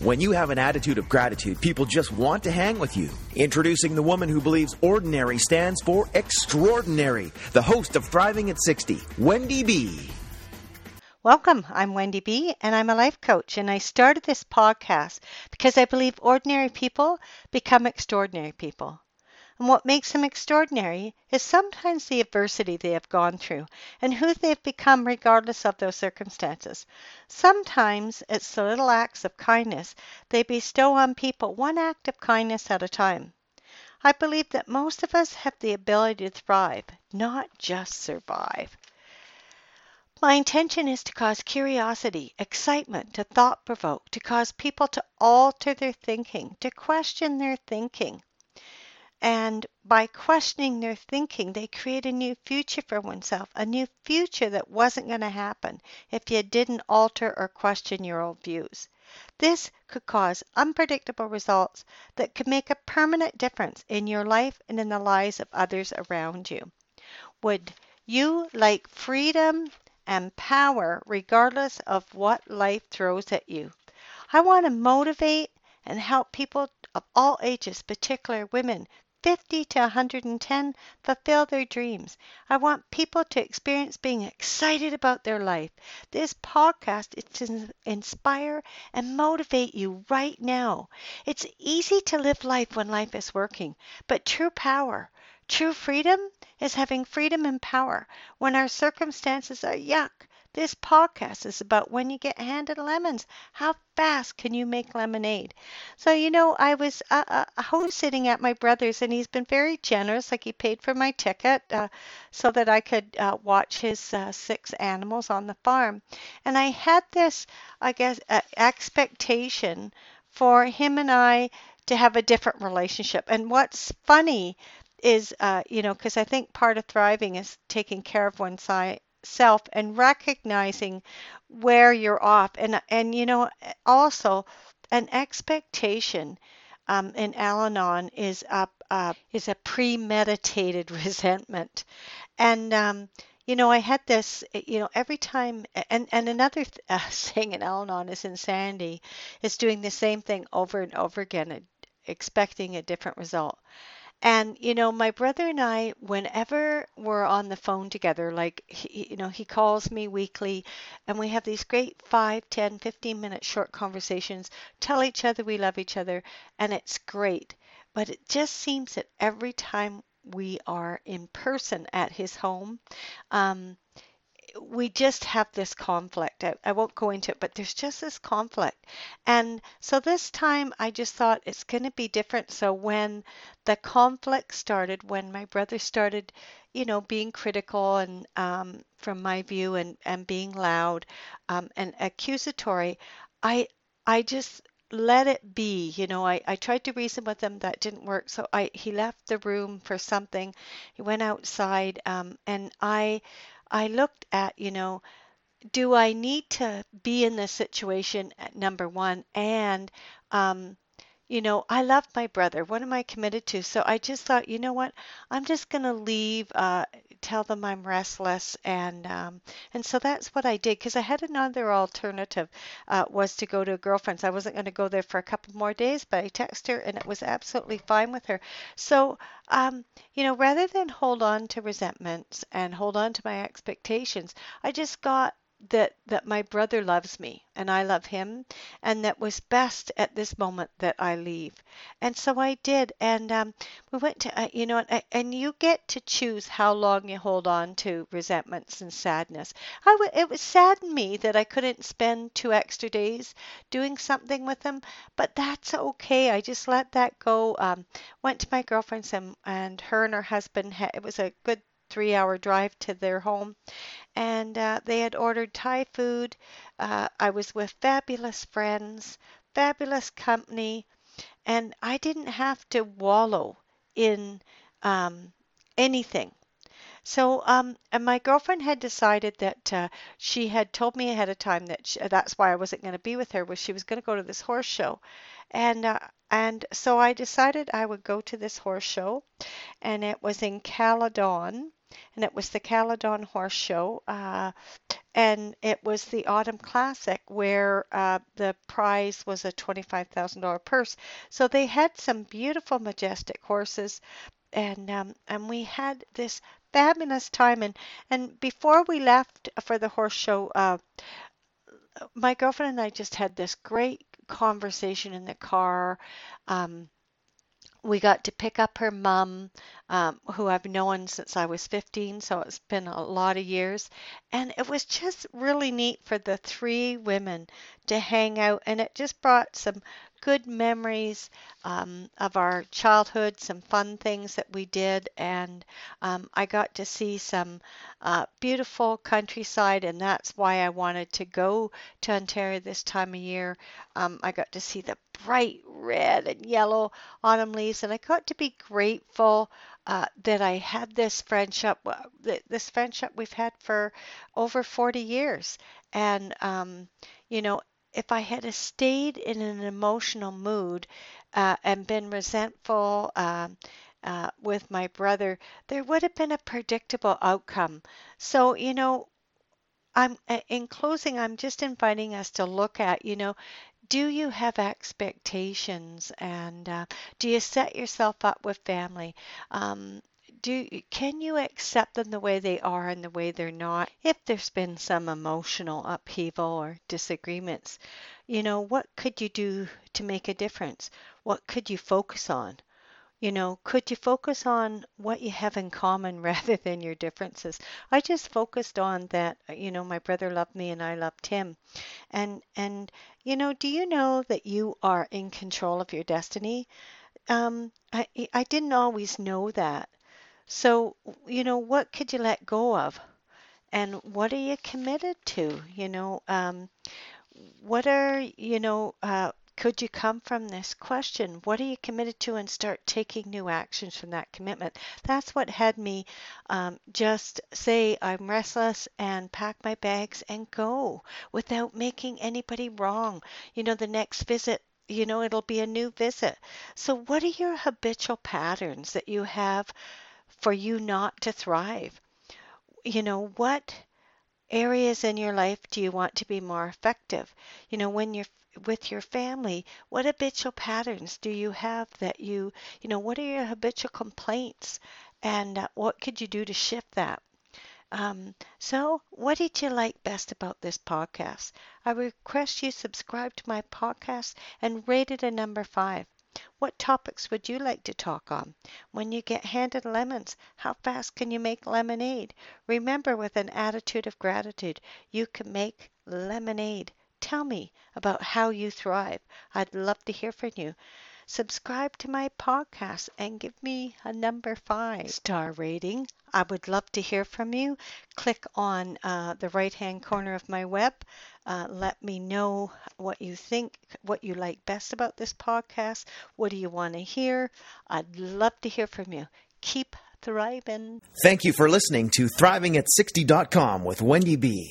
When you have an attitude of gratitude, people just want to hang with you. Introducing the woman who believes ordinary stands for extraordinary, the host of Thriving at 60, Wendy B. Welcome. I'm Wendy B, and I'm a life coach. And I started this podcast because I believe ordinary people become extraordinary people. And what makes them extraordinary is sometimes the adversity they have gone through and who they've become regardless of those circumstances. Sometimes it's the little acts of kindness they bestow on people, one act of kindness at a time. I believe that most of us have the ability to thrive, not just survive. My intention is to cause curiosity, excitement, to thought provoke, to cause people to alter their thinking, to question their thinking. And by questioning their thinking, they create a new future for oneself, a new future that wasn't going to happen if you didn't alter or question your old views. This could cause unpredictable results that could make a permanent difference in your life and in the lives of others around you. Would you like freedom and power regardless of what life throws at you. I want to motivate and help people of all ages, particularly women, 50 to 110, fulfill their dreams. I want people to experience being excited about their life. This podcast is to inspire and motivate you right now. It's easy to live life when life is working, but true power, true freedom is having freedom and power when our circumstances are yuck. This podcast is about when you get handed lemons. How fast can you make lemonade? So, you know, I was uh, uh, home sitting at my brother's, and he's been very generous. Like, he paid for my ticket uh, so that I could uh, watch his uh, six animals on the farm. And I had this, I guess, uh, expectation for him and I to have a different relationship. And what's funny is, uh, you know, because I think part of thriving is taking care of oneself and recognizing where you're off, and and you know, also an expectation um, in Al-Anon is a is a premeditated resentment, and um, you know, I had this, you know, every time, and and another th- uh, saying in Al-Anon is insanity, is doing the same thing over and over again, expecting a different result. And, you know, my brother and I, whenever we're on the phone together, like, he, you know, he calls me weekly and we have these great 5, 10, 15 minute short conversations, tell each other we love each other, and it's great. But it just seems that every time we are in person at his home, um, we just have this conflict. I, I, won't go into it, but there's just this conflict. And so this time I just thought it's going to be different. So when the conflict started, when my brother started, you know, being critical and um, from my view and, and being loud um, and accusatory, I I just let it be you know I, I tried to reason with him that didn't work so i he left the room for something he went outside um, and i I looked at, you know, do I need to be in this situation at number one? And, um, you know, I love my brother. What am I committed to? So I just thought, you know what? I'm just going to leave, uh, tell them I'm restless. And, um, and so that's what I did because I had another alternative uh, was to go to a girlfriend's. I wasn't going to go there for a couple more days, but I texted her and it was absolutely fine with her. So, um, you know, rather than hold on to resentments and hold on to my expectations, I just got that that my brother loves me and I love him, and that was best at this moment that I leave. And so I did, and um, we went to uh, you know, and, and you get to choose how long you hold on to resentments and sadness. I w- it was saddened me that I couldn't spend two extra days doing something with him, but that's okay. I just let that go. Um, went to my girlfriend's and and her and her husband had, it was a good three hour drive to their home and uh, they had ordered Thai food. Uh, I was with fabulous friends, fabulous company, and I didn't have to wallow in um, anything. So, um, and my girlfriend had decided that uh, she had told me ahead of time that she, that's why I wasn't going to be with her was she was going to go to this horse show, and uh, and so I decided I would go to this horse show, and it was in Caledon, and it was the Caledon Horse Show. Uh, and it was the Autumn Classic where uh, the prize was a $25,000 purse. So they had some beautiful, majestic horses, and um, and we had this fabulous time. And and before we left for the horse show, uh, my girlfriend and I just had this great conversation in the car. Um, we got to pick up her mom, um, who I've known since I was 15, so it's been a lot of years. And it was just really neat for the three women to hang out, and it just brought some good memories um, of our childhood, some fun things that we did, and um, I got to see some uh, beautiful countryside, and that's why I wanted to go to Ontario this time of year. Um, I got to see the bright red and yellow autumn leaves, and I got to be grateful uh, that I had this friendship, this friendship we've had for over 40 years, and um, you know, if I had stayed in an emotional mood uh, and been resentful um, uh, with my brother, there would have been a predictable outcome. So, you know, I'm uh, in closing, I'm just inviting us to look at, you know, do you have expectations and uh, do you set yourself up with family? Um, do can you accept them the way they are and the way they're not? If there's been some emotional upheaval or disagreements you know what could you do to make a difference? What could you focus on? You know could you focus on what you have in common rather than your differences? I just focused on that you know my brother loved me and i loved him. And and you know do you know that you are in control of your destiny? Um, I, I didn't always know that so, you know, what could you let go of? And what are you committed to? You know, um, what are, you know, uh, could you come from this question? What are you committed to and start taking new actions from that commitment? That's what had me um, just say, I'm restless and pack my bags and go without making anybody wrong. You know, the next visit you know, it'll be a new visit. So, what are your habitual patterns that you have for you not to thrive. You know, what areas in your life do you want to be more effective? You know, when you're with your family, what habitual patterns do you have that you, you know, what are your habitual complaints? And uh, what could you do to shift that? Um, so, what did you like best about this podcast? I request you subscribe to my podcast and rate it a number five. What topics would you like to talk on? When you get handed lemons, how fast can you make lemonade? Remember, with an attitude of gratitude, you can make lemonade. Tell me about how you thrive. I'd love to hear from you subscribe to my podcast and give me a number five star rating. I would love to hear from you. Click on uh, the right hand corner of my web. Uh, let me know what you think, what you like best about this podcast. What do you want to hear? I'd love to hear from you. Keep thriving. Thank you for listening to ThrivingAt60.com with Wendy B.